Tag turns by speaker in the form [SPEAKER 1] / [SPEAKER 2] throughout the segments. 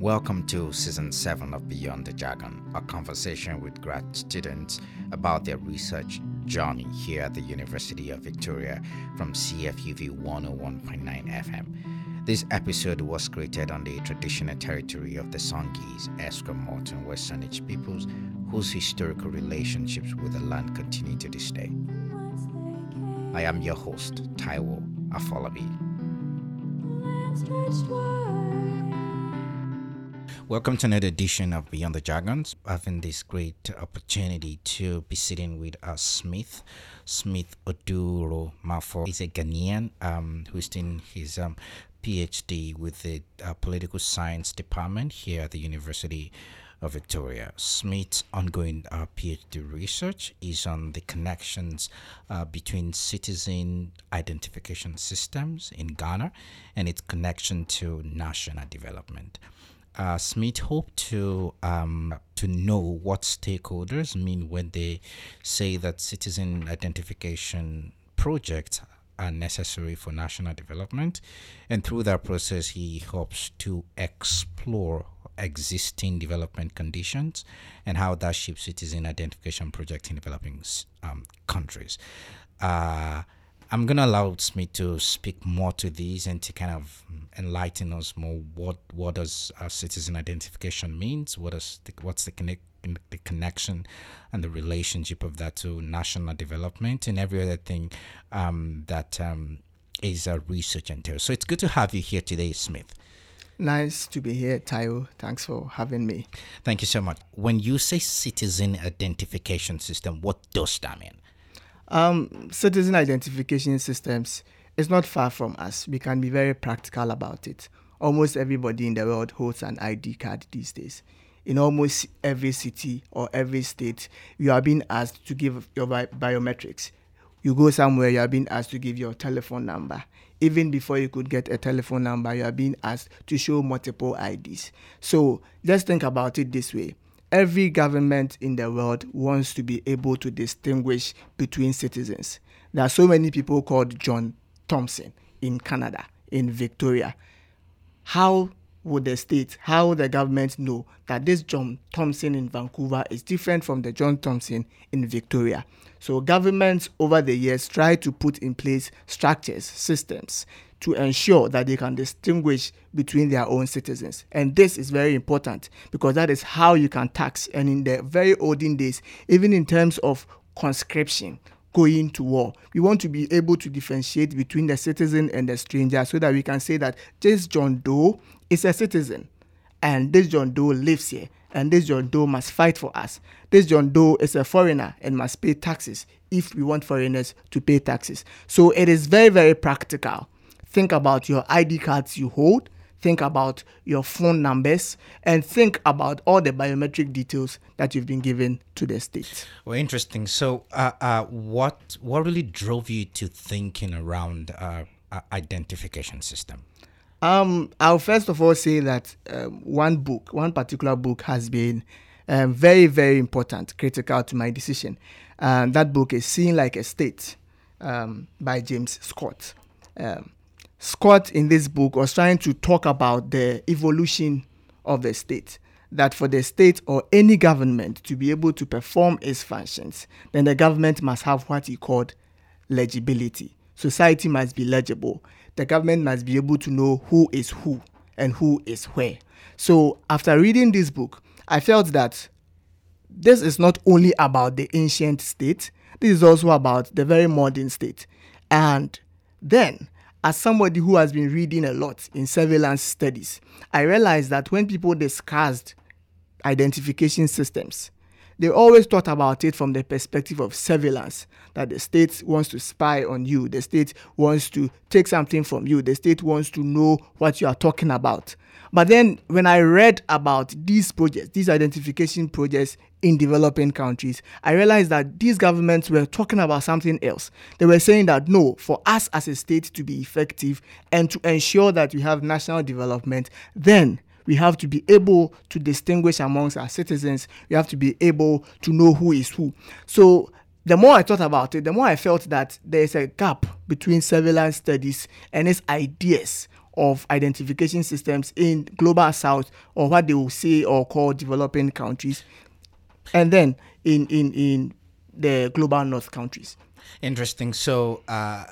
[SPEAKER 1] Welcome to season 7 of Beyond the Jargon, a conversation with grad students about their research journey here at the University of Victoria from CFUV 101.9 FM. This episode was created on the traditional territory of the Songhees, Esquimalt and West Saanich peoples, whose historical relationships with the land continue to this day. I am your host, Taiwo Afolabi. Welcome to another edition of Beyond the Jargons. Having this great opportunity to be sitting with uh, Smith, Smith Oduro Marfo. He's a Ghanaian um, who's doing his um, PhD with the uh, Political Science Department here at the University of Victoria. Smith's ongoing uh, PhD research is on the connections uh, between citizen identification systems in Ghana and its connection to national development. Uh, Smith hoped to um, to know what stakeholders mean when they say that citizen identification projects are necessary for national development, and through that process, he hopes to explore existing development conditions and how that shapes citizen identification projects in developing um, countries. Uh, I'm going to allow Smith to speak more to these and to kind of enlighten us more. What what does uh, citizen identification means? What is the, what's the connect the connection and the relationship of that to national development and every other thing um, that um, is a research entails. So it's good to have you here today, Smith.
[SPEAKER 2] Nice to be here, Tayo. Thanks for having me.
[SPEAKER 1] Thank you so much. When you say citizen identification system, what does that mean?
[SPEAKER 2] Um, citizen identification systems is not far from us. We can be very practical about it. Almost everybody in the world holds an ID card these days. In almost every city or every state, you are being asked to give your bi- biometrics. You go somewhere, you are being asked to give your telephone number. Even before you could get a telephone number, you are being asked to show multiple IDs. So just think about it this way every government in the world wants to be able to distinguish between citizens. There are so many people called John Thompson in Canada, in Victoria. How would the state, how the government know that this John Thompson in Vancouver is different from the John Thompson in Victoria? So governments over the years try to put in place structures, systems to ensure that they can distinguish between their own citizens. And this is very important because that is how you can tax. And in the very olden days, even in terms of conscription, going to war. We want to be able to differentiate between the citizen and the stranger so that we can say that this John Doe is a citizen and this John Doe lives here and this John Doe must fight for us. This John Doe is a foreigner and must pay taxes if we want foreigners to pay taxes. So it is very, very practical. Think about your ID cards you hold, think about your phone numbers, and think about all the biometric details that you've been given to the state.
[SPEAKER 1] Well, interesting. So, uh, uh, what what really drove you to thinking around uh, identification system?
[SPEAKER 2] Um, I'll first of all say that um, one book, one particular book, has been um, very, very important, critical to my decision. And that book is Seeing Like a State um, by James Scott. Um, Scott, in this book, was trying to talk about the evolution of the state. That for the state or any government to be able to perform its functions, then the government must have what he called legibility. Society must be legible. The government must be able to know who is who and who is where. So, after reading this book, I felt that this is not only about the ancient state, this is also about the very modern state. And then as somebody who has been reading a lot in surveillance studies, I realized that when people discussed identification systems, they always thought about it from the perspective of surveillance that the state wants to spy on you, the state wants to take something from you, the state wants to know what you are talking about. But then when I read about these projects, these identification projects in developing countries, I realized that these governments were talking about something else. They were saying that no, for us as a state to be effective and to ensure that we have national development, then we have to be able to distinguish amongst our citizens. We have to be able to know who is who. So the more I thought about it, the more I felt that there's a gap between surveillance studies and its ideas of identification systems in global south or what they will say or call developing countries and then in in in the global north countries
[SPEAKER 1] Interesting. So, uh,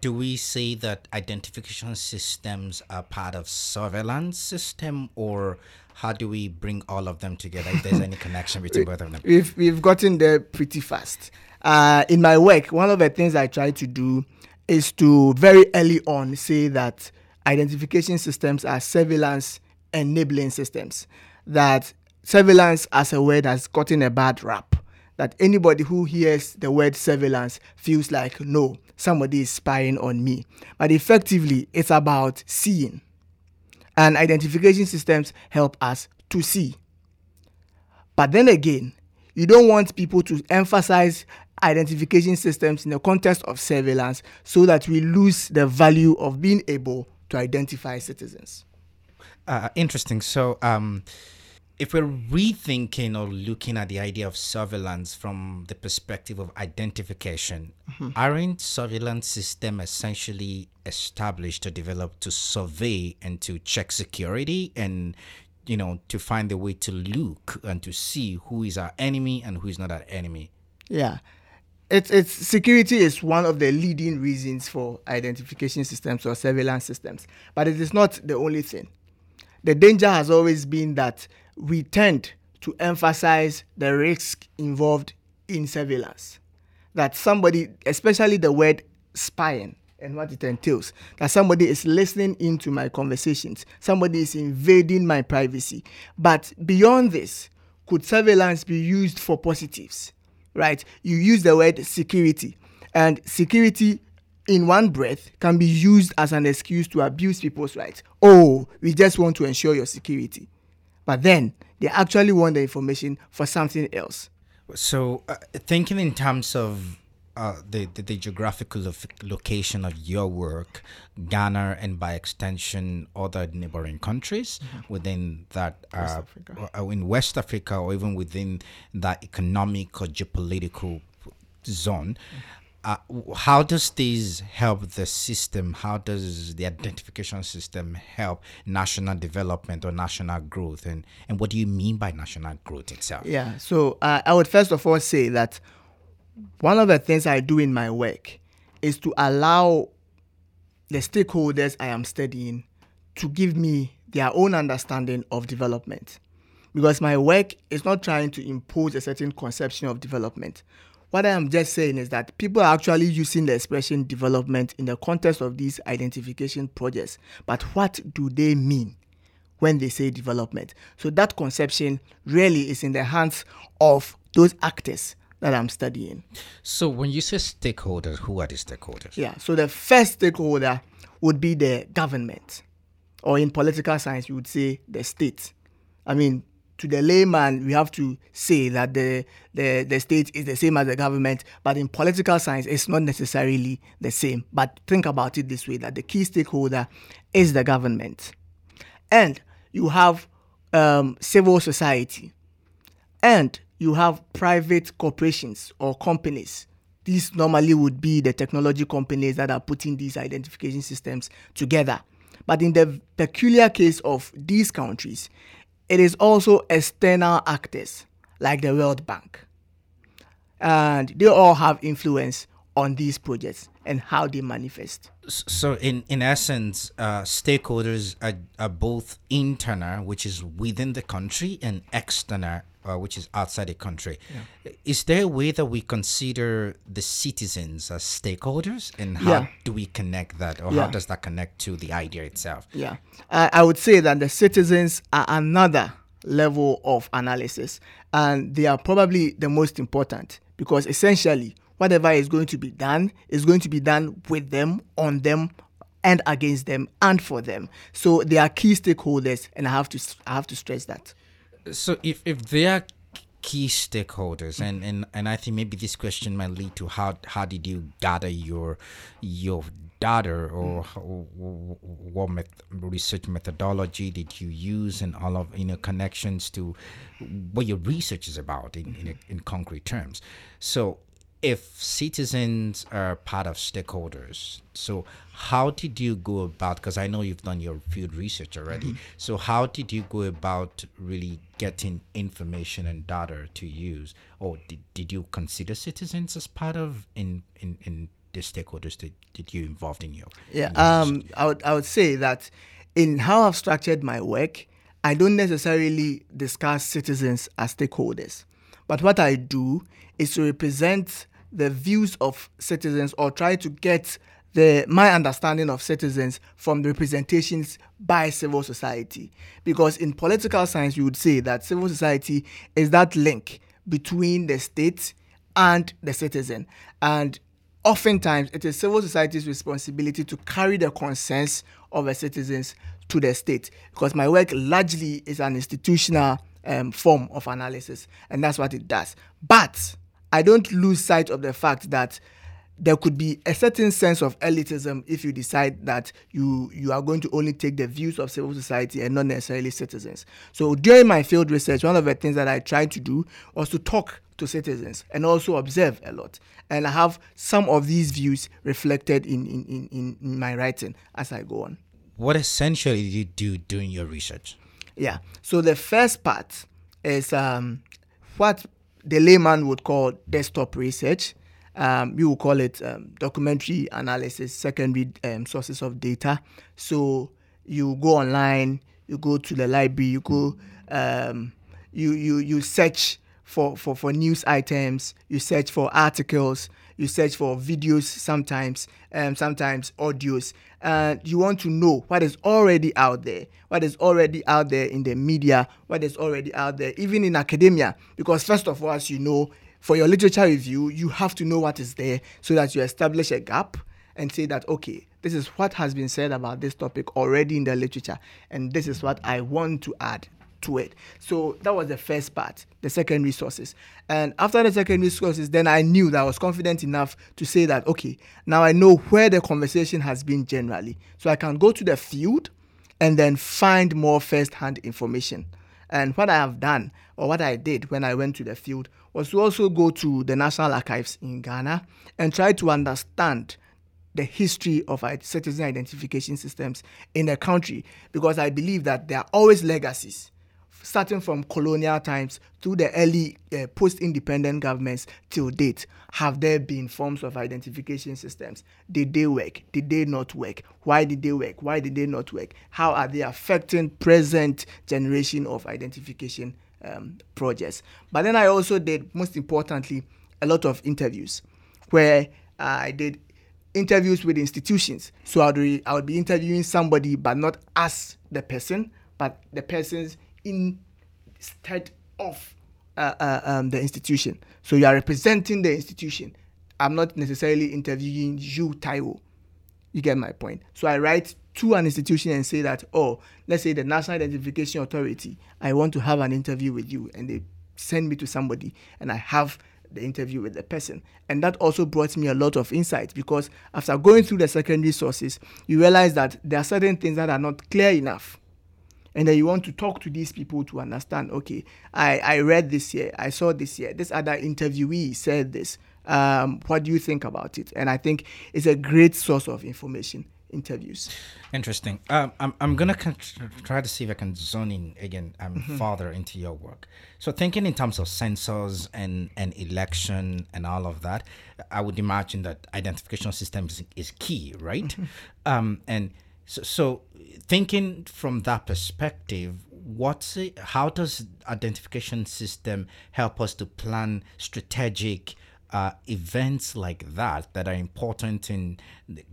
[SPEAKER 1] do we say that identification systems are part of surveillance system, or how do we bring all of them together? If there's any connection between both of them?
[SPEAKER 2] we've we've gotten there pretty fast uh, in my work one of the things i try to do is to very early on say that identification systems are surveillance enabling systems that surveillance as a word has gotten a bad rap that anybody who hears the word surveillance feels like no somebody is spying on me. But effectively it's about seeing. And identification systems help us to see. But then again you don't want people to emphasize identification systems in the context of surveillance so that we lose the value of being able to identify citizens.
[SPEAKER 1] Uh, interesting. So, um, if we're rethinking or looking at the idea of surveillance from the perspective of identification, mm-hmm. aren't surveillance system essentially established or developed to survey and to check security and you know to find a way to look and to see who is our enemy and who is not our enemy?
[SPEAKER 2] Yeah. It's, it's security is one of the leading reasons for identification systems or surveillance systems, but it is not the only thing. The danger has always been that we tend to emphasize the risk involved in surveillance. That somebody, especially the word spying and what it entails, that somebody is listening into my conversations, somebody is invading my privacy. But beyond this, could surveillance be used for positives? right? You use the word security, and security in one breath can be used as an excuse to abuse people's rights. Oh, we just want to ensure your security. But then they actually want the information for something else.
[SPEAKER 1] So, uh, thinking in terms of uh, the, the the geographical lo- location of your work, Ghana, and by extension other neighboring countries within that uh,
[SPEAKER 2] Mm-hmm. Africa.
[SPEAKER 1] or in West Africa, or even within that economic or geopolitical zone. Uh, how does this help the system? How does the identification system help national development or national growth? And, and what do you mean by national growth itself?
[SPEAKER 2] Yeah, so uh, I would first of all say that one of the things I do in my work is to allow the stakeholders I am studying to give me their own understanding of development. Because my work is not trying to impose a certain conception of development. What I am just saying is that people are actually using the expression development in the context of these identification projects. But what do they mean? when they say development. So that conception really is in the hands of those actors that I'm studying.
[SPEAKER 1] So when you say stakeholders, who are the stakeholders?
[SPEAKER 2] Yeah. So the first stakeholder would be the government, or in political science, you would say the state. I mean, to the layman, we have to say that the, the, the state is the same as the government, but in political science, it's not necessarily the same. But think about it this way that the key stakeholder is the government. And you have um, civil society, and you have private corporations or companies. These normally would be the technology companies that are putting these identification systems together. But in the peculiar case of these countries, it is also external actors like the World Bank. And they all have influence on these projects and how they manifest.
[SPEAKER 1] So in in essence, uh, stakeholders are, are both internal, which is within the country, and external, uh, which is outside the country. Is there a way that we consider the citizens as stakeholders, and how
[SPEAKER 2] Yeah.
[SPEAKER 1] do we connect that, or
[SPEAKER 2] Yeah.
[SPEAKER 1] how does that connect to the idea itself?
[SPEAKER 2] Yeah, I, I would say that the citizens are another level of analysis, and they are probably the most important because essentially, whatever is going to be done is going to be done with them, on them, and against them, and for them. So they are key stakeholders, and I have to I have to stress that.
[SPEAKER 1] So if if they are key stakeholders, and, and, and I think maybe this question might lead to how how did you gather your your data or mm. how, what met, research methodology did you use and all of you know connections to what your research is about in in, in concrete terms. So if citizens are part of stakeholders, so how did you go about? Because I know you've done your field research already. Mm-hmm. So how did you go about really getting information and data to use, or did, did you consider citizens as part of in in in the stakeholders that, that you involved in your?
[SPEAKER 2] Yeah, um, I would I would say that in how I've structured my work, I don't necessarily discuss citizens as stakeholders, but what I do is to represent the views of citizens or try to get the my understanding of citizens from the representations by civil society. Because in political science you would say that civil society is that link between the state and the citizen. And oftentimes it is civil society's responsibility to carry the concerns of the citizens to the state. Because my work largely is an institutional um, form of analysis and that's what it does. But i don't lose sight of the fact that there could be a certain sense of elitism if you decide that you you are going to only take the views of civil society and not necessarily citizens. So during my field research, one of the things that I tried to do was to talk to citizens and also observe a lot and I have some of these views reflected in, in, in, in my writing as I go on.
[SPEAKER 1] What essentially did you do during your research?
[SPEAKER 2] Yeah. So the first part is um, what the layman would call desktop research um, we will call it um, documentary analysis, secondary um, sources of data. So you go online, you go to the library, you go, um, you you you search for, for for news items, you search for articles, you search for videos sometimes, um, sometimes audios, and you want to know what is already out there, what is already out there in the media, what is already out there, even in academia. Because first of all, as you know, for your literature review, you have to know what is there so that you establish a gap and say that, okay, this is what has been said about this topic already in the literature, and this is what I want to add to it. So that was the first part, the secondary sources. And after the secondary sources, then I knew that I was confident enough to say that, okay, now I know where the conversation has been generally. So I can go to the field and then find more first hand information. And what I have done, or what I did when I went to the field, was to also go to the National Archives in Ghana and try to understand the history of our citizen identification systems in the country because I believe that there are always legacies starting from colonial times through the early uh, post-independent governments till date have there been forms of identification systems? Did they work? Did they not work? Why did they work? Why did they not work? How are they affecting present generation of identification um, projects? But then i also did most importantly a lot of interviews where i did interviews with institutions. So I would, would be interviewing somebody but not as the person but the person's instead of uh, uh, um, the institution. So you are representing the institution. I'm not necessarily interviewing you, Taiwo. You get my point. So I write to an institution and say that, oh, let's say the National Identification Authority, I want to have an interview with you, and they send me to somebody, and I have the interview with the person. And that also brought me a lot of insight because after going through the secondary sources, you realize that there are certain things that are not clear enough and then you want to talk to these people to understand okay i i read this here i saw this here this other interviewee said this. Um, what do you think about it? And i think it's a great source of information interviews.
[SPEAKER 1] Interesting. Um, I'm, I'm gonna try to see if i can zone in again um, mm-hmm. farther into your work. So thinking in terms of census and and election and all of that i would imagine that identification systems is, is key right? Mm-hmm. um, and so, so thinking from that perspective, what's it, how does identification system help us to plan strategic uh, events like that that are important in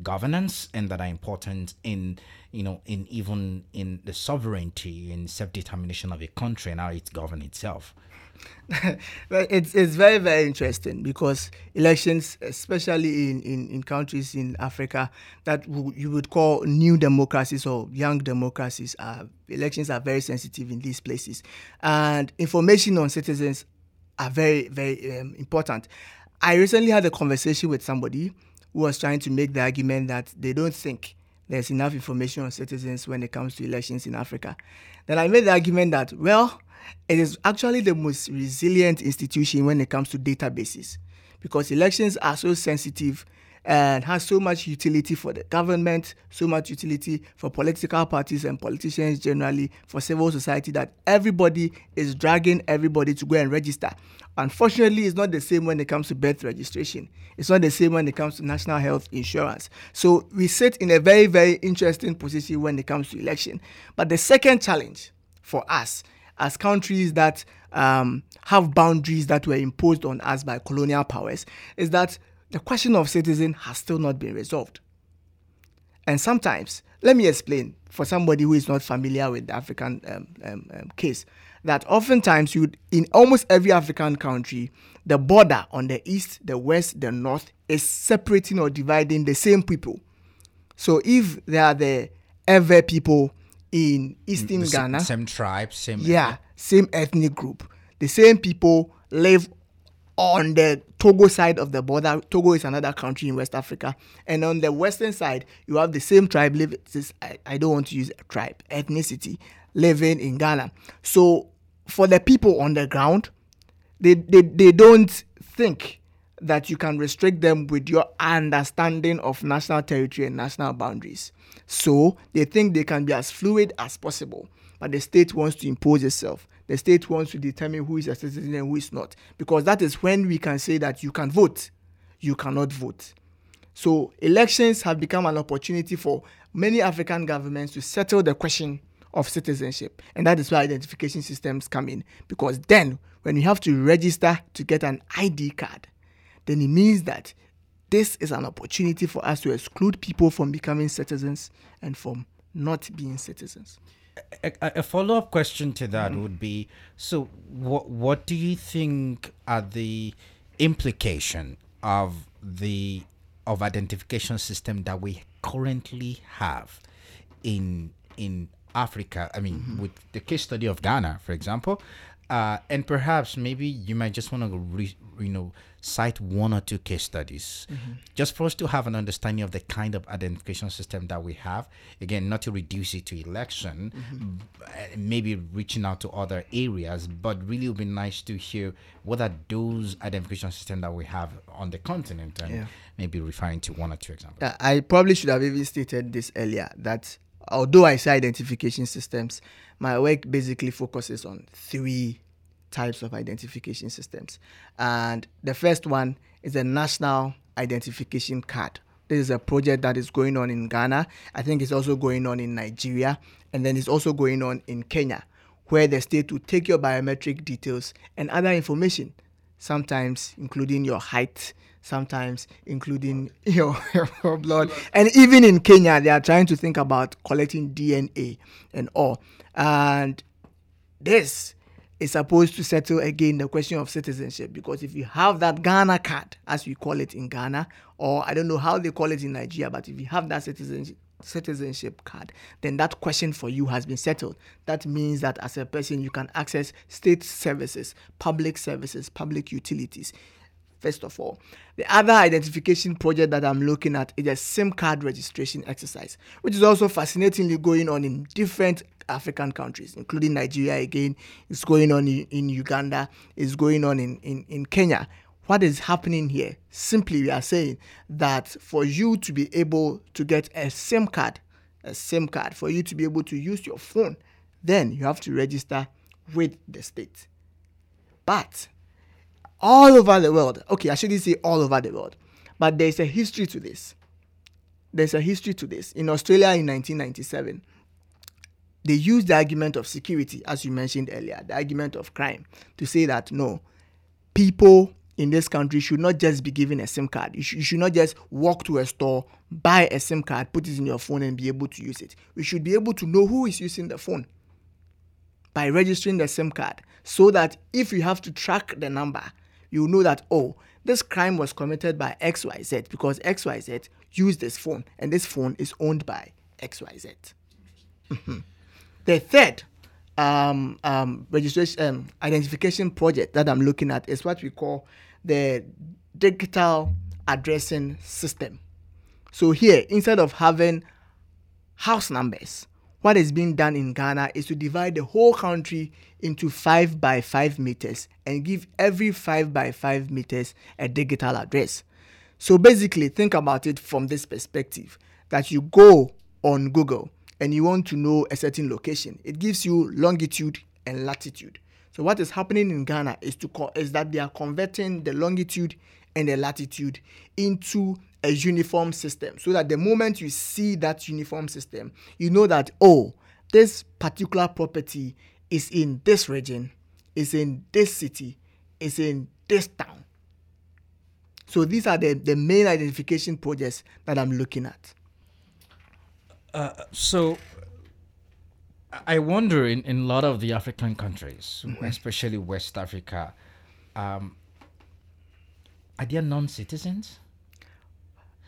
[SPEAKER 1] governance and that are important in you know in even in the sovereignty and self-determination of a country and how it governs itself
[SPEAKER 2] it's it's very very interesting because elections, especially in, in, in countries in Africa that w- you would call new democracies or young democracies, are elections are very sensitive in these places, and information on citizens are very very um, important. I recently had a conversation with somebody who was trying to make the argument that they don't think there's enough information on citizens when it comes to elections in Africa. Then I made the argument that well it is actually the most resilient institution when it comes to databases because elections are so sensitive and has so much utility for the government, so much utility for political parties and politicians generally, for civil society that everybody is dragging everybody to go and register. Unfortunately, it's not the same when it comes to birth registration. It's not the same when it comes to national health insurance. So we sit in a very, very interesting position when it comes to election. But the second challenge for us as countries that um, have boundaries that were imposed on us by colonial powers is that the question of citizen has still not been resolved. And sometimes, let me explain for somebody who is not familiar with the African um, um, um, case that oftentimes you in almost every African country, the border on the east, the west, the north is separating or dividing the same people. So if there are the Ewe people in eastern mm,
[SPEAKER 1] The
[SPEAKER 2] Ghana,
[SPEAKER 1] same tribe, same
[SPEAKER 2] yeah, same ethnic group. The same people live on the Togo side of the border. Togo is another country in West Africa. And on the western side, you have the same tribe live this I, I don't want to use tribe, ethnicity living in Ghana. So for the people on the ground, they, they, they don't think that you can restrict them with your understanding of national territory and national boundaries. So they think they can be as fluid as possible, but the state wants to impose itself. The state wants to determine who is a citizen and who is not, because that is when we can say that you can vote, you cannot vote. So elections have become an opportunity for many African governments to settle the question of citizenship. And that is where identification systems come in. Because then when you have to register to get an ID card, then it means that this is an opportunity for us to exclude people from becoming citizens and from not being citizens.
[SPEAKER 1] a, a- a follow-up question to that mm-hmm. would be so what what do you think are the implication of the of identification system that we currently have in in Africa? I mean mm-hmm. with the case study of Ghana for example uh, and perhaps maybe you might just want to re, you know cite one or two case studies. Just for us to have an understanding of the kind of identification system that we have. Again not to reduce it to election b- uh, maybe reaching out to other areas but really it would be nice to hear what are those identification systems that we have on the continent and
[SPEAKER 2] Yeah.
[SPEAKER 1] maybe referring to one or two examples.
[SPEAKER 2] Uh, I probably should have even stated this earlier that although I say identification systems, my work basically focuses on three types of identification systems. And the first one is a national identification card. This is a project that is going on in Ghana. I think it's also going on in Nigeria. And then it's also going on in Kenya, where the state will take your biometric details and other information sometimes including your height, sometimes including your, your blood. And even in Kenya, they are trying to think about collecting DNA and all. And this is supposed to settle again the question of citizenship because if you have that Ghana card, as we call it in Ghana, or I don't know how they call it in Nigeria, but if you have that citizenship citizenship card, then that question for you has been settled. That means that as a person, you can access state services, public services, public utilities. First of all, the other identification project that I'm looking at is a SIM card registration exercise, which is also fascinatingly going on in different African countries, including Nigeria again. It's going on in, in Uganda, it's going on in, in, in Kenya. What is happening here? Simply, we are saying that for you to be able to get a SIM card, a SIM card, for you to be able to use your phone, then you have to register with the state. But all over the world, okay, I shouldn't say all over the world, but there's a history to this. There's a history to this. In Australia in 1997, they used the argument of security, as you mentioned earlier, the argument of crime, to say that no, people in this country should not just be given a SIM card. You, sh- you should not just walk to a store, buy a SIM card, put it in your phone, and be able to use it. We should be able to know who is using the phone by registering the SIM card so that if you have to track the number, you know that, oh, this crime was committed by XYZ because XYZ used this phone and this phone is owned by XYZ. Mhm. The third um, um, registration um, identification project that I'm looking at is what we call the digital addressing system. So here, instead of having house numbers, what is being done in Ghana is to divide the whole country into five by five meters and give every five by five meters a digital address. So basically, think about it from this perspective that you go on Google and you want to know a certain location, it gives you longitude and latitude. So what is happening in Ghana is to co- is that they are converting the longitude and the latitude into a uniform system so that the moment you see that uniform system, you know that, oh, this particular property is in this region, is in this city, is in this town. So these are the, the main identification projects that I'm looking at.
[SPEAKER 1] Uh, so I wonder in, in a lot of the African countries,
[SPEAKER 2] Mm-hmm.
[SPEAKER 1] especially West Africa, um, are there non-citizens?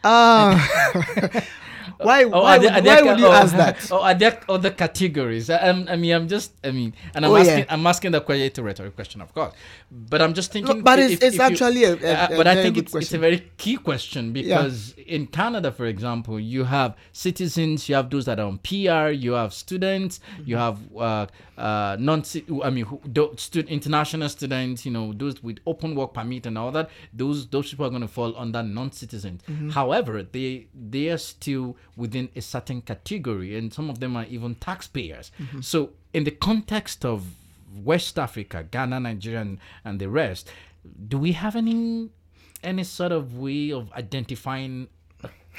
[SPEAKER 2] Ah, why?
[SPEAKER 1] Oh,
[SPEAKER 2] why, would,
[SPEAKER 1] there
[SPEAKER 2] why would you
[SPEAKER 1] oh,
[SPEAKER 2] ask that?
[SPEAKER 1] Oh, are there other categories? I, I'm- mean, I'm just, I mean, and I'm
[SPEAKER 2] Oh, yeah.
[SPEAKER 1] asking, I'm asking the question, it's a rhetorical question, of course, but I'm just thinking.
[SPEAKER 2] but
[SPEAKER 1] if-
[SPEAKER 2] it's, it's
[SPEAKER 1] if you-
[SPEAKER 2] actually a, a,
[SPEAKER 1] uh,
[SPEAKER 2] a
[SPEAKER 1] but I
[SPEAKER 2] very
[SPEAKER 1] think it's, it's a very key question because in Canada, for example, you have citizens, you have those that are on PR, you have students, you have uh, uh, non, I mean, who, do, stud, international students, you know, those with open work permit and all that. Those those people are going to fall under non-citizens. However, they they are still within a certain category, and some of them are even taxpayers. Mm-hmm. So, in the context of West Africa, Ghana, Nigeria, and, and the rest, do we have any any sort of way of identifying,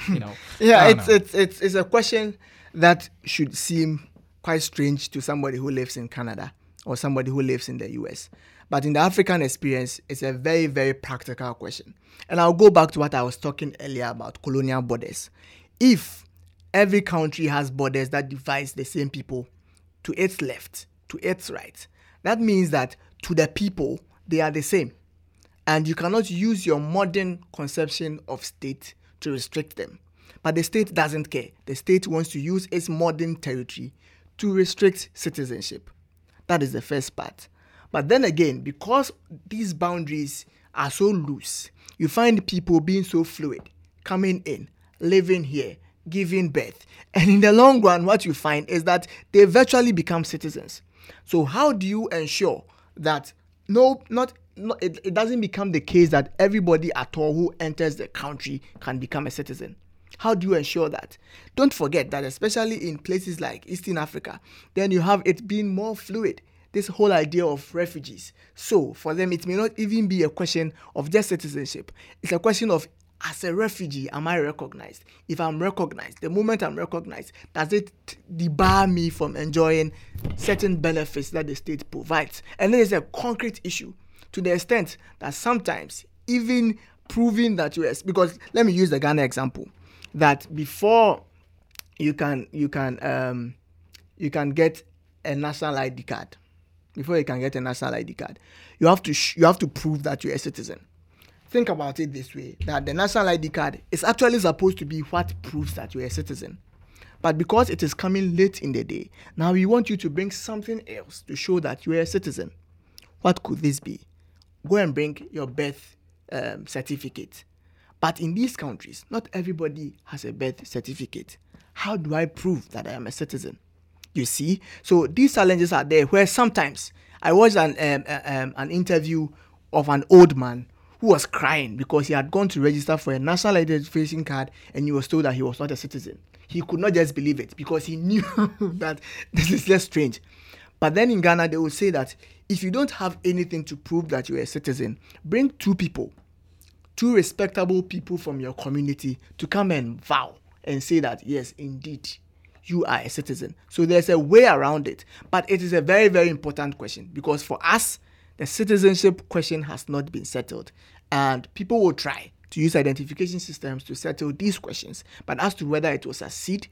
[SPEAKER 1] you know?
[SPEAKER 2] yeah, it's,
[SPEAKER 1] know.
[SPEAKER 2] it's it's it's a question that should seem quite strange to somebody who lives in Canada or somebody who lives in the US. But in the African experience, it's a very, very practical question. And I'll go back to what I was talking earlier about colonial borders. If every country has borders that divides the same people to its left, to its right, that means that to the people, they are the same and you cannot use your modern conception of state to restrict them. But the state doesn't care. The state wants to use its modern territory to restrict citizenship. That is the first part. But then again, because these boundaries are so loose, you find people being so fluid, coming in, living here, giving birth. And in the long run, what you find is that they virtually become citizens. So, how do you ensure that no, not, not it, it doesn't become the case that everybody at all who enters the country can become a citizen? How do you ensure that? Don't forget that, especially in places like Eastern Africa, then you have it being more fluid. This whole idea of refugees. So, for them, it may not even be a question of just citizenship. It's a question of, as a refugee, am I recognized? If I'm recognized, the moment I'm recognized, does it debar me from enjoying certain benefits that the state provides? And then there's a concrete issue to the extent that sometimes even proving that you are, because let me use the Ghana example, that before you can you can um you can get a national ID card, before you can get a national ID card, you have to sh- you have to prove that you're a citizen. Think about it this way: that the national ID card is actually supposed to be what proves that you're a citizen. But because it is coming late in the day, now we want you to bring something else to show that you are a citizen. What could this be? Go and bring your birth um, certificate. But in these countries, not everybody has a birth certificate. How do I prove that I am a citizen? You see, so these challenges are there. Where sometimes I watched an um, uh, um, an interview of an old man who was crying because he had gone to register for a national identification card and he was told that he was not a citizen. He could not just believe it because he knew that this is just strange. But then in Ghana, they will say that if you don't have anything to prove that you're a citizen, bring two people, two respectable people from your community to come and vow and say that, yes, indeed, you are a citizen. So there's a way around it. But it is a very, very important question because for us, the citizenship question has not been settled. And people will try to use identification systems to settle these questions. But as to whether it will succeed,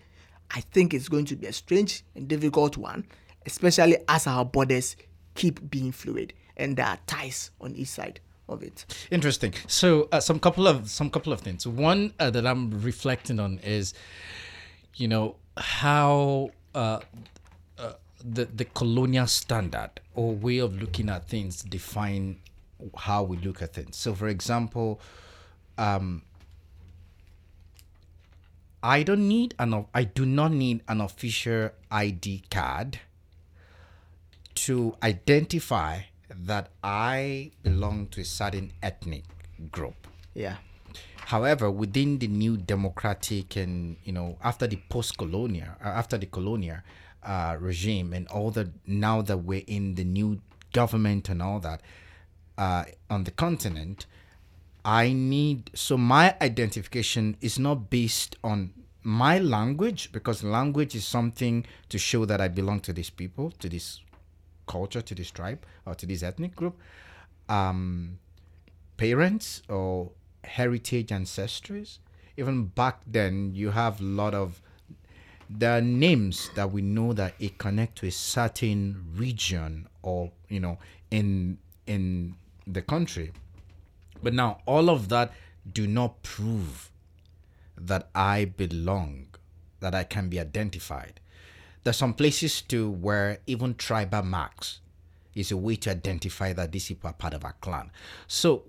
[SPEAKER 2] I think it's going to be a strange and difficult one, especially as our borders keep being fluid and there are ties on each side of it.
[SPEAKER 1] Interesting. So, uh, some couple of some couple of things. One uh, that I'm reflecting on is, you know, how uh, uh, the the colonial standard or way of looking at things define how we look at things. So, for example, um, I don't need an I do not need an official ID card to identify that I belong to a certain ethnic group.
[SPEAKER 2] Yeah.
[SPEAKER 1] However, within the new democratic and you know after the post-colonial, uh, after the colonial uh, regime, and all the now that we're in the new government and all that uh, on the continent, I need so my identification is not based on my language because language is something to show that I belong to these people, to this culture, to this tribe, or to this ethnic group. Um, parents or heritage ancestries. Even back then, you have a lot of the names that we know that it connect to a certain region or you know in in the country. But now all of that do not prove that I belong, that I can be identified. There's some places too where even tribal marks is a way to identify that these people are part of our clan. So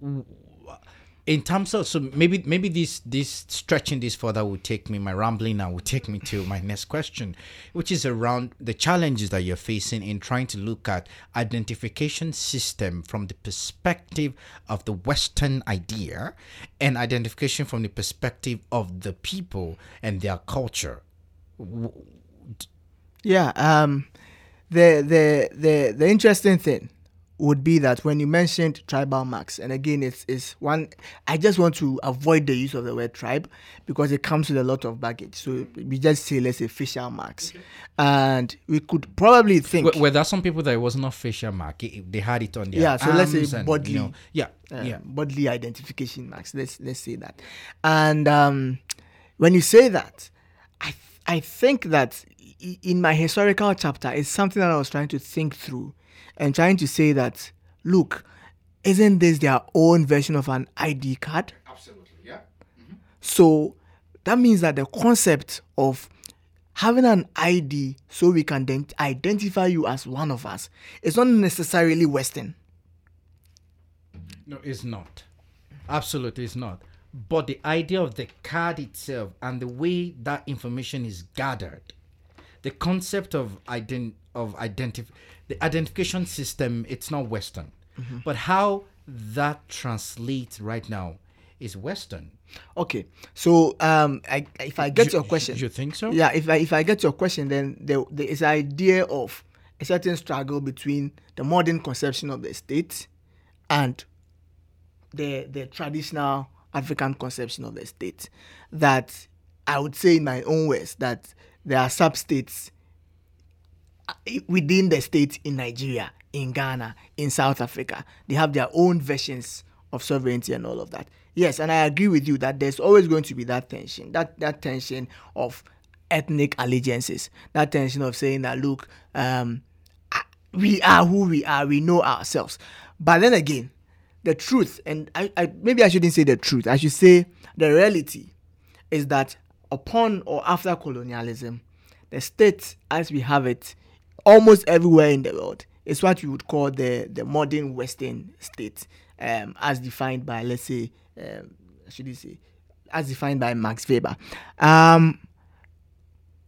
[SPEAKER 1] in terms of so maybe maybe this this stretching this further will take me my rambling now will take me to my next question which is around the challenges that you're facing in trying to look at identification system from the perspective of the western idea and identification from the perspective of the people and their culture
[SPEAKER 2] Yeah. Um, the the the the interesting thing would be that when you mentioned tribal marks, and again, it's it's one. I just want to avoid the use of the word tribe because it comes with a lot of baggage. So we just say let's say facial marks, and we could probably think.
[SPEAKER 1] where, where there are some people that it was not facial mark it- they had it on their
[SPEAKER 2] Yeah, so let's say
[SPEAKER 1] and,
[SPEAKER 2] bodily.
[SPEAKER 1] you know, yeah
[SPEAKER 2] uh,
[SPEAKER 1] yeah
[SPEAKER 2] bodily identification marks. Let's let's say that. And um, when you say that, I th- I think that in my historical chapter is something that I was trying to think through, and trying to say that look, isn't this their own version of an ID card?
[SPEAKER 1] absolutely yeah mm-hmm.
[SPEAKER 2] So that means that the concept of having an ID so we can then identify you as one of us is not necessarily Western.
[SPEAKER 1] No, it's not. Absolutely, it's not. But the idea of the card itself and the way that information is gathered, the concept of ident of identif the identification system, it's not Western. But how that translates right now is Western.
[SPEAKER 2] Okay, so um, I, if I get
[SPEAKER 1] You-
[SPEAKER 2] your question,
[SPEAKER 1] You think so?
[SPEAKER 2] yeah, if I, if I get your question, then there, there is idea of a certain struggle between the modern conception of the state and the the traditional African conception of the state. That I would say in my own words that there are sub states within the state in Nigeria, in Ghana, in South Africa. They have their own versions of sovereignty and all of that. Yes, and I agree with you that there's always going to be that tension, that that tension of ethnic allegiances, that tension of saying that look, um, we are who we are, we know ourselves. But then again, the truth, and I, I maybe I shouldn't say the truth, I should say the reality is that upon or after colonialism, the state as we have it almost everywhere in the world It's what we would call the, the modern Western state, um, as defined by, let's say, um, should say, as defined by Max Weber. Um,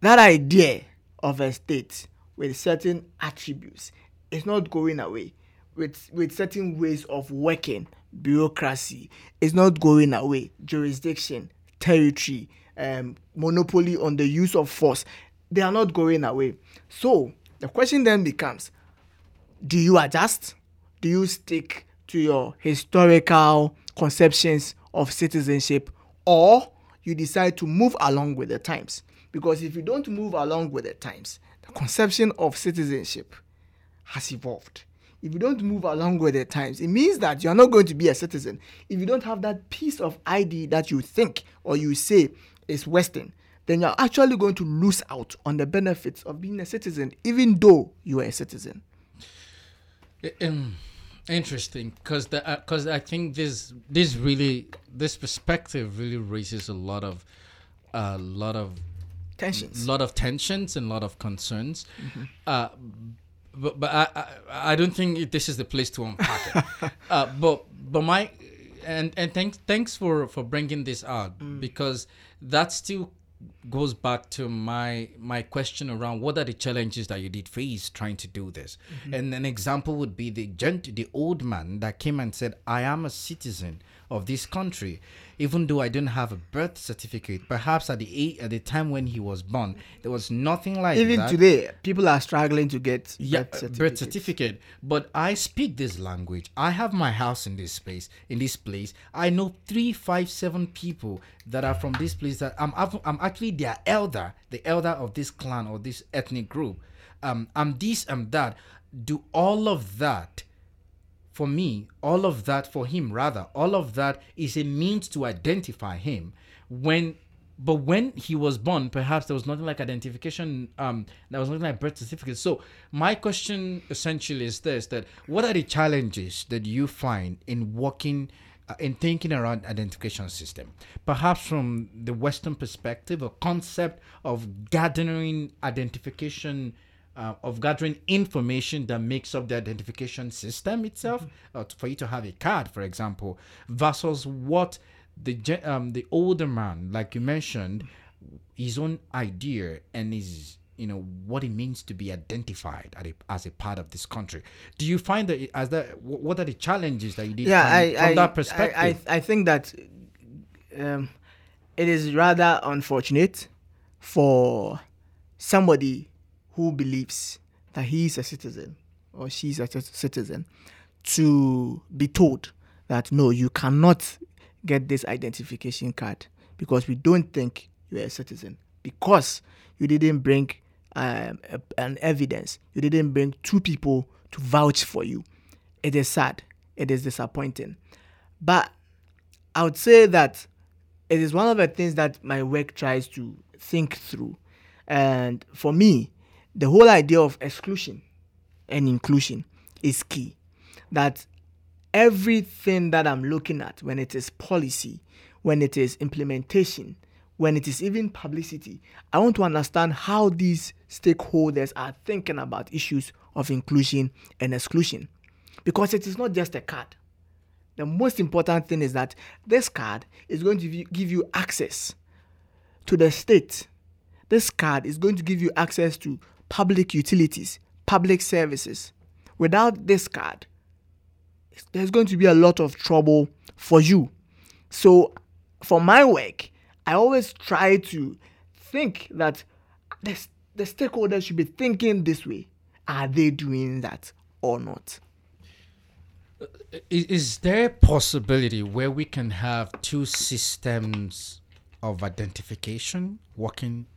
[SPEAKER 2] that idea of a state with certain attributes is not going away. With with certain ways of working, bureaucracy is not going away. Jurisdiction, territory, um, monopoly on the use of force, they are not going away. So the question then becomes: Do you adjust? Do you stick to your historical conceptions of citizenship, or you decide to move along with the times? Because if you don't move along with the times, the conception of citizenship has evolved. If you don't move along with the times, it means that you're not going to be a citizen. If you don't have that piece of ID that you think or you say is Western, then you're actually going to lose out on the benefits of being a citizen, even though you are a citizen.
[SPEAKER 1] Um, interesting, because because I think this this really this perspective really raises a lot of a lot of
[SPEAKER 2] Tensions.
[SPEAKER 1] lot of tensions and a lot of concerns. Uh, but but I, I I don't think this is the place to unpack it. uh, but but my and and thanks thanks for for bringing this out because that still goes back to my my question around what are the challenges that you did face trying to do this. Mm-hmm. And an example would be the gent the old man that came and said, I am a citizen of this country even though I didn't have a birth certificate. Perhaps at the at the time when he was born, there was nothing like
[SPEAKER 2] even
[SPEAKER 1] that.
[SPEAKER 2] today. People are struggling to get
[SPEAKER 1] yeah, birth certificate. But I speak this language. I have my house in this space, in this place. I know three, five, seven people that are from this place. That I'm I'm actually their elder, the elder of this clan or this ethnic group. Um, I'm this, I'm that. Do all of that for me, all of that, for him rather, all of that is a means to identify him. When but when he was born, perhaps there was nothing like identification. Um, there was nothing like birth certificate. So my question essentially is this: that what are the challenges that you find in working, uh, in thinking around identification system? Perhaps from the Western perspective, a concept of gathering identification uh, of gathering information that makes up the identification system itself, mm-hmm. uh, for you to have a card, for example, versus what the um, the older man, like you mentioned, his own idea and his you know what it means to be identified a, as a part of this country. Do you find that as that what are the challenges that you did
[SPEAKER 2] yeah,
[SPEAKER 1] from,
[SPEAKER 2] I,
[SPEAKER 1] from
[SPEAKER 2] I,
[SPEAKER 1] that perspective?
[SPEAKER 2] I, I, I think that um, it is rather unfortunate for somebody who believes that he is a citizen or she's a citizen to be told that no, you cannot get this identification card because we don't think you're a citizen because you didn't bring um, a, an evidence, you didn't bring two people to vouch for you. It is sad, it is disappointing. But I would say that it is one of the things that my work tries to think through. And for me, the whole idea of exclusion and inclusion is key. That everything that I'm looking at, when it is policy, when it is implementation, when it is even publicity, I want to understand how these stakeholders are thinking about issues of inclusion and exclusion. Because it is not just a card. The most important thing is that this card is going to give you access to the state. This card is going to give you access to public utilities, public services. Without this card, there's going to be a lot of trouble for you. So, for my work, I always try to think that the, the stakeholders should be thinking this way. Are they doing that or not?
[SPEAKER 1] Is there a possibility where we can have two systems of identification working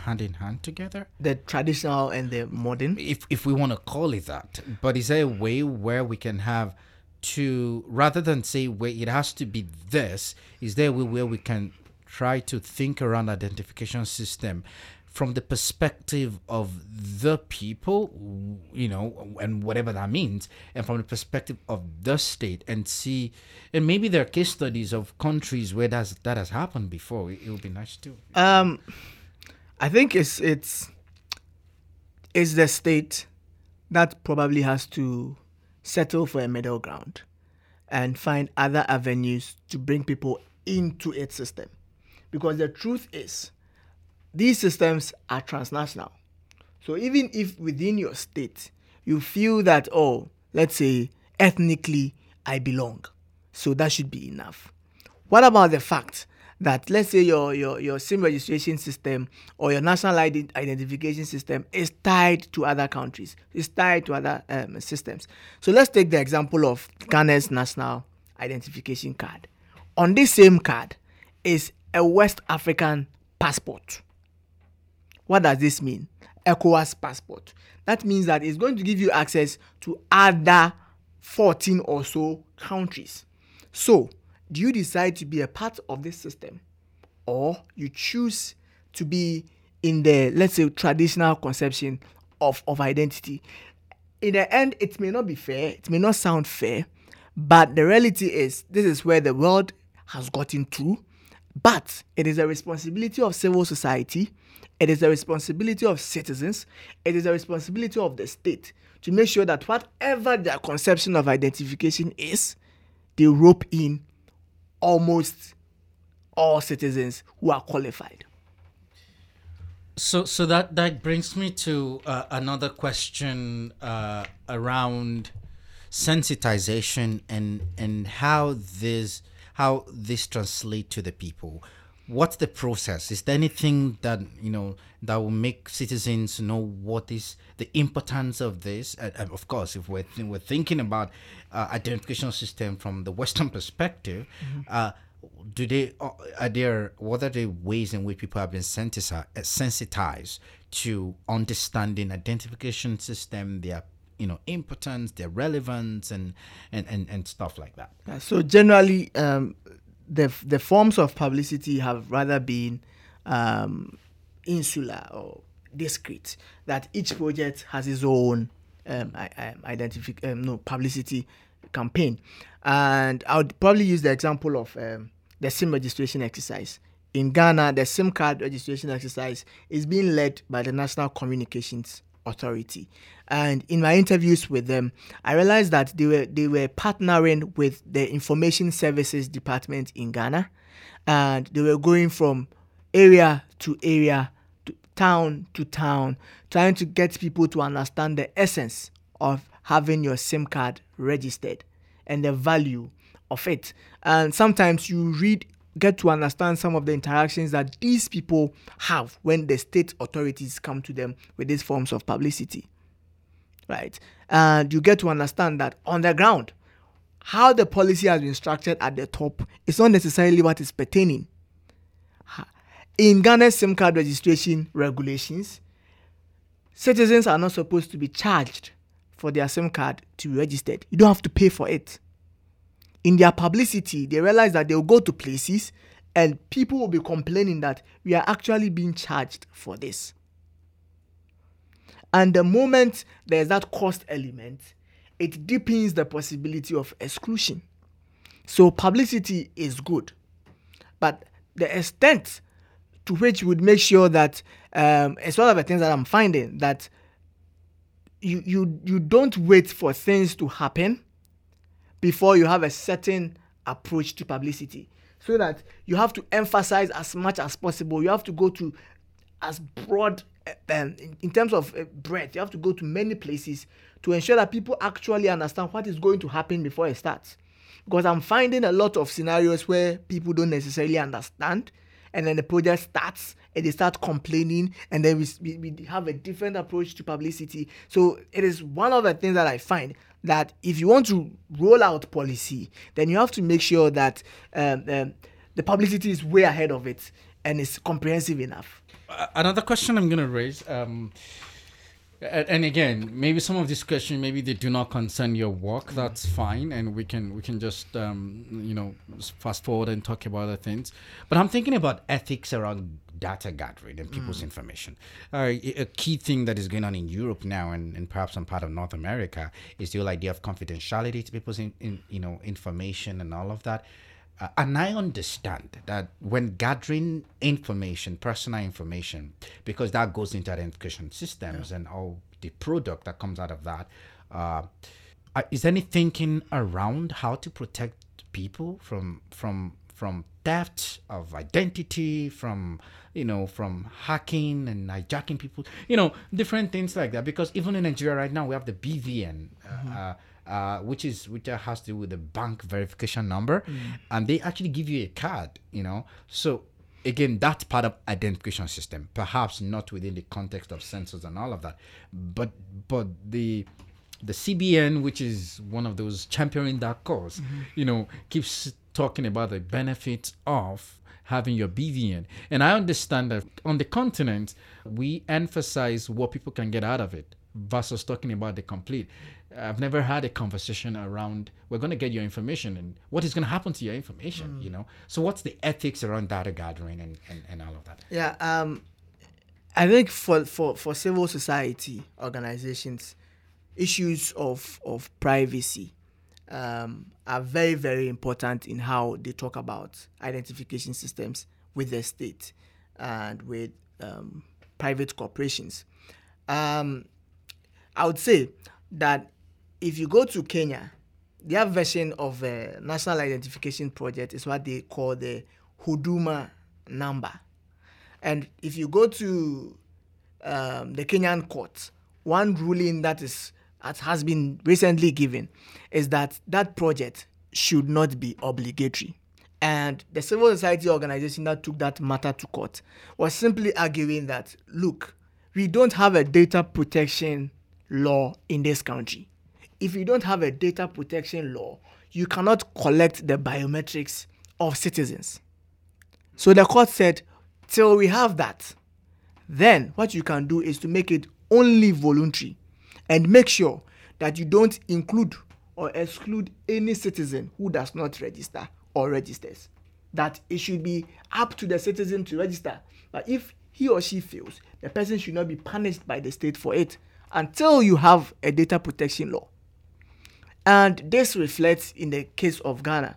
[SPEAKER 1] hand in hand together?
[SPEAKER 2] The traditional and the modern?
[SPEAKER 1] If, if we want to call it that. But is there a way where we can have to, rather than say where it has to be this, is there a way where we can try to think around identification system from the perspective of the people, you know, and whatever that means, and from the perspective of the state, and see, and maybe there are case studies of countries where that's, that has happened before. It, it would be nice too.
[SPEAKER 2] Um, I think it's it's it's the state that probably has to settle for a middle ground and find other avenues to bring people into its system. Because the truth is, these systems are transnational. So even if within your state you feel that, oh, let's say ethnically I belong, so that should be enough. What about the fact that let's say your your your SIM registration system or your national ID identification system is tied to other countries, is tied to other um, systems. So let's take the example of Ghana's national identification card. On this same card is a West African passport. What does this mean? ECOWAS passport. That means that it's going to give you access to other 14 or so countries. So do you decide to be a part of this system? Or you choose to be in the let's say traditional conception of, of identity? In the end it may not be fair it may not sound fair but the reality is this is where the world has gotten to. But it is a responsibility of civil society it is a responsibility of citizens it is a responsibility of the state to make sure that whatever their conception of identification is they rope in almost all citizens who are qualified.
[SPEAKER 1] So, so that that brings me to uh, another question uh, around sensitization and and how this how this translate to the people. What's the process? Is there anything that you know that will make citizens know what is the importance of this? Uh, of course, if we're th- we're thinking about uh, identification system from the Western perspective. Mm-hmm do they uh, are there what are the ways in which people have been sensitized, sensitized to understanding identification system their you know importance their relevance and and and, and stuff like that
[SPEAKER 2] so generally um, the the forms of publicity have rather been um, insular or discrete that each project has its own um, identific um, no publicity campaign. And I would probably use the example of um, the SIM registration exercise. In Ghana, the SIM card registration exercise is being led by the National Communications Authority. And in my interviews with them, I realized that they were they were partnering with the Information Services Department in Ghana, and they were going from area to area, to town to town, trying to get people to understand the essence of having your SIM card registered and the value of it. And sometimes you read, get to understand some of the interactions that these people have when the state authorities come to them with these forms of publicity. Right? And you get to understand that on the ground, how the policy has been structured at the top is not necessarily what is pertaining. In Ghana's SIM card registration regulations, citizens are not supposed to be charged for their SIM card to be registered. You don't have to pay for it. In their publicity, they realize that they'll go to places and people will be complaining that we are actually being charged for this. And the moment there's that cost element, it deepens the possibility of exclusion. So publicity is good, but the extent to which would make sure that um, it's one of the things that I'm finding that you you you don't wait for things to happen before you have a certain approach to publicity. So that you have to emphasize as much as possible. You have to go to as broad um, in, in terms of uh, breadth you have to go to many places to ensure that people actually understand what is going to happen before it starts. Because i'm finding a lot of scenarios where people don't necessarily understand and then the project starts and they start complaining and then we, we have a different approach to publicity. So it is one of the things that i find that if you want to roll out policy then you have to make sure that um, um, the publicity is way ahead of it and it's comprehensive enough.
[SPEAKER 1] Another question i'm going to raise um, and again maybe some of these questions maybe they do not concern your work that's fine and we can we can just um, you know fast forward and talk about other things. But i'm thinking about ethics around data gathering and people's mm. information. Uh, a key thing that is going on in europe now and, and perhaps some part of north america is the whole idea of confidentiality to people's in, in, you know information and all of that uh, and I understand that when gathering information, personal information, because that goes into identification systems yeah. and all the product that comes out of that, uh, uh, is any thinking around how to protect people from from from theft of identity, from you know, from hacking and hijacking people, you know, different things like that. Because even in Nigeria right now, we have the BVN. Uh, mm-hmm. Uh, uh, which is which has to do with the bank verification number, mm. and they actually give you a card. You know, so again, that's part of identification system. Perhaps not within the context of census and all of that, but but the the CBN, which is one of those championing that because mm-hmm. you know, keeps talking about the benefits of having your BVN. And I understand that on the continent, we emphasize what people can get out of it versus talking about the complete. I've never had a conversation around we're going to get your information and what is going to happen to your information, mm. you know? So what's the ethics around data gathering and, and, and all of that?
[SPEAKER 2] Yeah, um, I think for, for, for civil society organizations, issues of, of privacy um, are very, very important in how they talk about identification systems with the state and with um, private corporations. Um, I would say that if you go to Kenya, their version of the National Identification Project is what they call the Huduma number. And if you go to um, the Kenyan courts, one ruling that is that has been recently given is that that project should not be obligatory. And the civil society organization that took that matter to court was simply arguing that look, we don't have a data protection law in this country. If you don't have a data protection law, you cannot collect the biometrics of citizens. So the court said, till we have that, then what you can do is to make it only voluntary and make sure that you don't include or exclude any citizen who does not register or registers. That it should be up to the citizen to register. But if he or she fails, the person should not be punished by the state for it until you have a data protection law. And this reflects in the case of Ghana.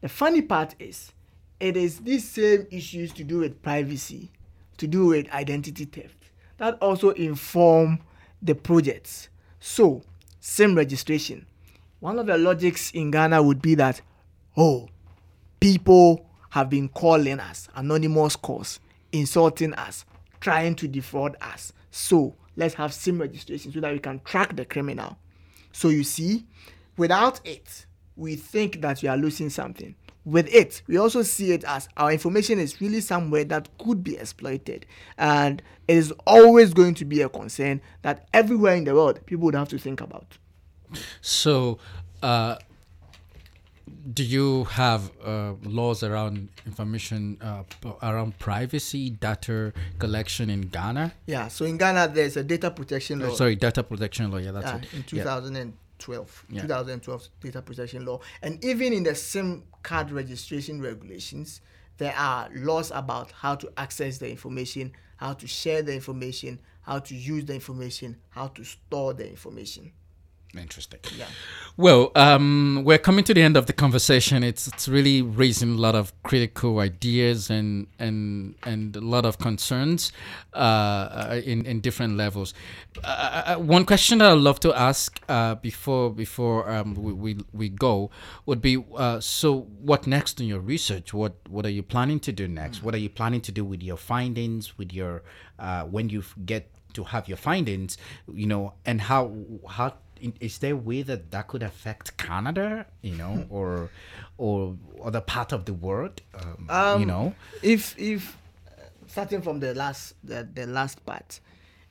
[SPEAKER 2] The funny part is, it is these same issues to do with privacy, to do with identity theft, that also inform the projects. So, SIM registration. One of the logics in Ghana would be that, oh, people have been calling us, anonymous calls, insulting us, trying to defraud us. So, let's have SIM registration so that we can track the criminal. So, you see, without it, we think that we are losing something with it, we also see it as our information is really somewhere that could be exploited. And it is always going to be a concern that everywhere in the world people would have to think about.
[SPEAKER 1] So, uh, do you have uh, laws around information uh, around privacy data collection in Ghana?
[SPEAKER 2] Yeah, so in Ghana there's a data protection law.
[SPEAKER 1] sorry, data protection law. Yeah, that's
[SPEAKER 2] yeah,
[SPEAKER 1] it.
[SPEAKER 2] In 2012, yeah. 2012 data protection law. And even in the SIM card registration regulations, there are laws about how to access the information, how to share the information, how to use the information, how to store the information.
[SPEAKER 1] Interesting.
[SPEAKER 2] Yeah.
[SPEAKER 1] Well, um, we're coming to the end of the conversation. It's it's really raising a lot of critical ideas and and and a lot of concerns uh, uh in in different levels. Uh, uh, uh, one question that I'd love to ask uh, before before um, we, we we go would be so what next in your research? What what are you planning to do next? Mm-hmm. What are you planning to do with your findings? With your when you get to have your findings, you know, and how how is there a way that that could affect Canada, you know, or or other part of the world, um, um, you know?
[SPEAKER 2] If if starting from the last the, the last part,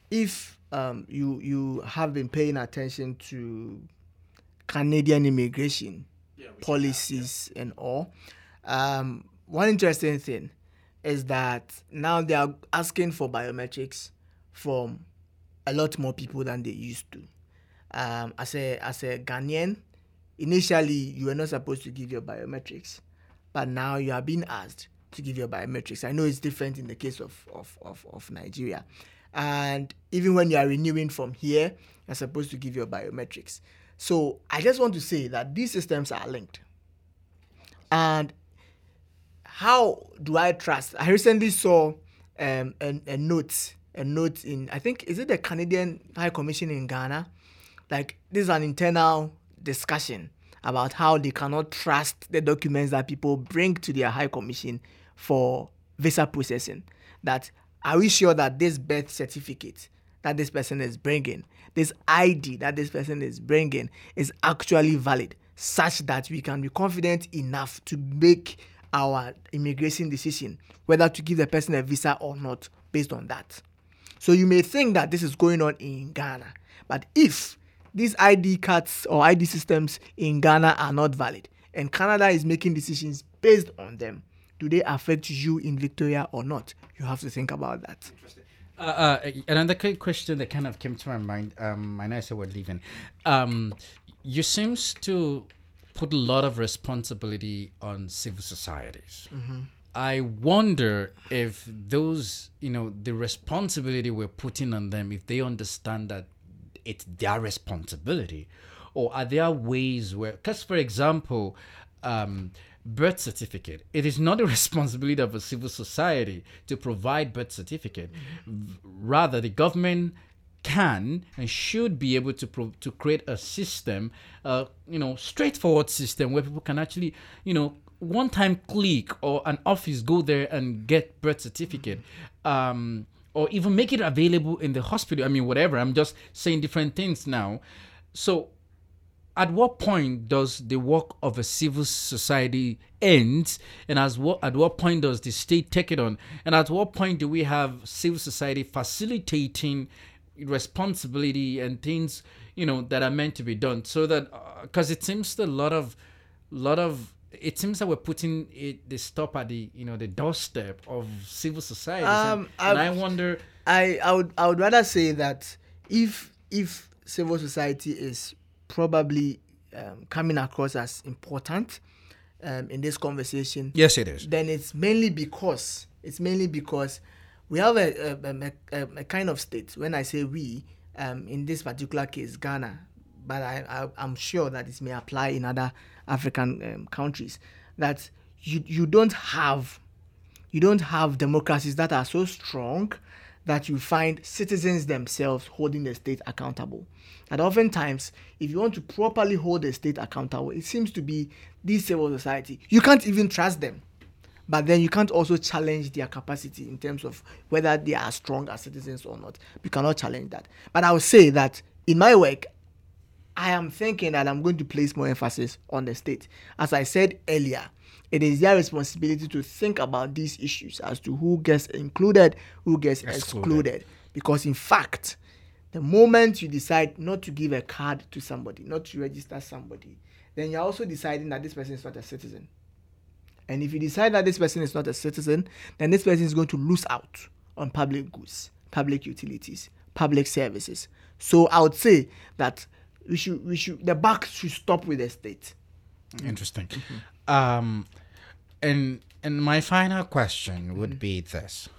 [SPEAKER 2] if um, you you have been paying attention to Canadian immigration yeah, policies have, yeah. and all, um, one interesting thing is that now they are asking for biometrics from a lot more people than they used to um, as a as a Ghanaian, initially you were not supposed to give your biometrics, but now you are being asked to give your biometrics. I know it's different in the case of of, of, of Nigeria. And even when you are renewing from here, you're supposed to give your biometrics. So I just want to say that these systems are linked. And how do I trust? I recently saw um, a, a note, a note in I think is it the Canadian High Commission in Ghana like this is an internal discussion about how they cannot trust the documents that people bring to their high commission for visa processing. That are we sure that this birth certificate that this person is bringing this id that this person is bringing is actually valid such that we can be confident enough to make our immigration decision whether to give the person a visa or not based on that? So you may think that this is going on in ghana but if these ID cards or ID systems in Ghana are not valid, and Canada is making decisions based on them. Do they affect you in Victoria or not? You have to think about that.
[SPEAKER 1] Uh, uh, another quick question that kind of came to my mind. Um, I know I said we're leaving. Um, you seems to put a lot of responsibility on civil societies. Mm-hmm. I wonder if those, you know, the responsibility we're putting on them, if they understand that it's their responsibility? Or are there ways where, because for example, um, birth certificate, it is not the responsibility of a civil society to provide birth certificate. Rather, the government can and should be able to pro- to create a system, uh, you know, straightforward system where people can actually, you know, one time click or an office go there and get birth certificate. Um,
[SPEAKER 3] or even make it available in the hospital. I mean, whatever. I'm just saying different things now. So, at what point does the work of a civil society end, and as what at what point does the state take it on, and at what point do we have civil society facilitating responsibility and things you know that are meant to be done, so that because uh, it seems that a lot of lot of it seems that we're putting it the stop at the you know the doorstep of civil society. Um, and, I, I wonder.
[SPEAKER 2] I I would I would rather say that if if civil society is probably um, coming across as important um, in this conversation.
[SPEAKER 1] Yes, it is.
[SPEAKER 2] Then it's mainly because it's mainly because we have a, a, a, a kind of state. When I say we, um, in this particular case, Ghana, but I, I am sure that it may apply in other African um, countries that you you don't have you don't have democracies that are so strong that you find citizens themselves holding the state accountable. And oftentimes, if you want to properly hold the state accountable, it seems to be this civil society. You can't even trust them. But then you can't also challenge their capacity in terms of whether they are strong as citizens or not. You cannot challenge that. But I would say that in my work, I am thinking that I'm going to place more emphasis on the state. As I said earlier, it is their responsibility to think about these issues as to who gets included, who gets excluded. excluded. Because in fact, the moment you decide not to give a card to somebody, not to register somebody, then you're also deciding that this person is not a citizen. And if you decide that this person is not a citizen, then this person is going to lose out on public goods, public utilities, public services. So I would say that we should we should the buck should stop with the state.
[SPEAKER 1] Interesting. Mm-hmm. Um, and and my final question would mm-hmm. be this: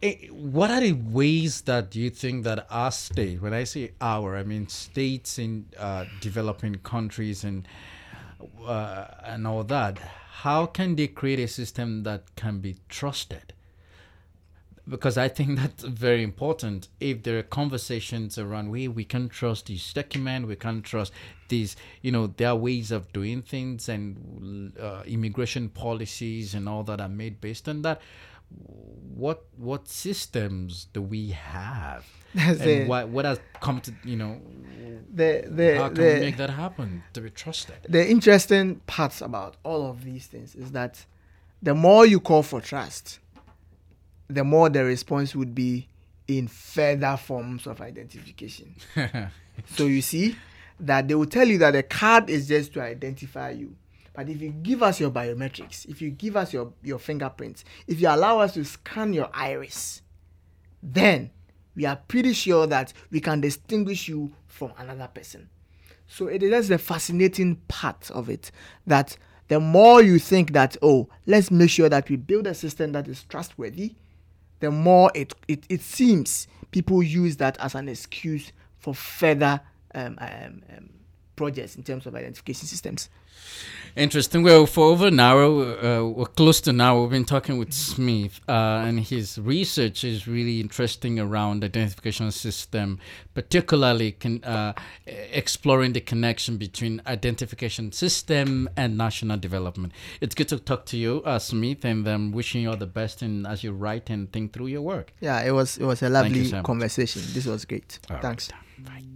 [SPEAKER 1] it, eh, What are the ways that you think that our state, when I say our, I mean states in uh, developing countries and uh, and all that, how can they create a system that can be trusted? Because I think that's very important. If there are conversations around we we can trust these documents, we can trust these, you know, there are ways of doing things and uh, immigration policies and all that are made based on that. What what systems do we have? That's and it. what what has come to you know?
[SPEAKER 2] The the
[SPEAKER 1] how can
[SPEAKER 2] the,
[SPEAKER 1] we make that happen to be trusted?
[SPEAKER 2] The interesting parts about all of these things is that the more you call for trust, the more the response would be in further forms of identification. so you see that they will tell you that the card is just to identify you. But if you give us your biometrics, if you give us your, your fingerprints, if you allow us to scan your iris, then we are pretty sure that we can distinguish you from another person. So it is the fascinating part of it that the more you think that, oh, let's make sure that we build a system that is trustworthy, the more it, it, it seems people use that as an excuse for further um, um, um, projects in terms of identification systems.
[SPEAKER 3] Interesting. Well, for over an hour, uh, we're close to an hour, we've been talking with Smith, uh, and his research is really interesting around identification system, particularly con- uh, exploring the connection between identification system and national development. It's good to talk to you, uh, Smith, and I'm wishing you all the best in as you write and think through your work.
[SPEAKER 2] Yeah, it was it was a lovely so conversation. This was great. All Thanks. Right.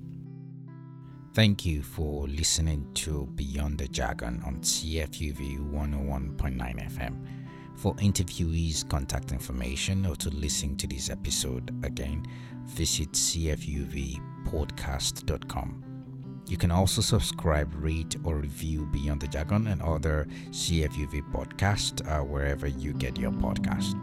[SPEAKER 1] Thank you for listening to Beyond the Jargon on CFUV 101.9 FM. For interviewees' contact information or to listen to this episode again, visit cfuvpodcast.com. You can also subscribe, rate, or review Beyond the Jargon and other CFUV podcasts uh, wherever you get your podcast.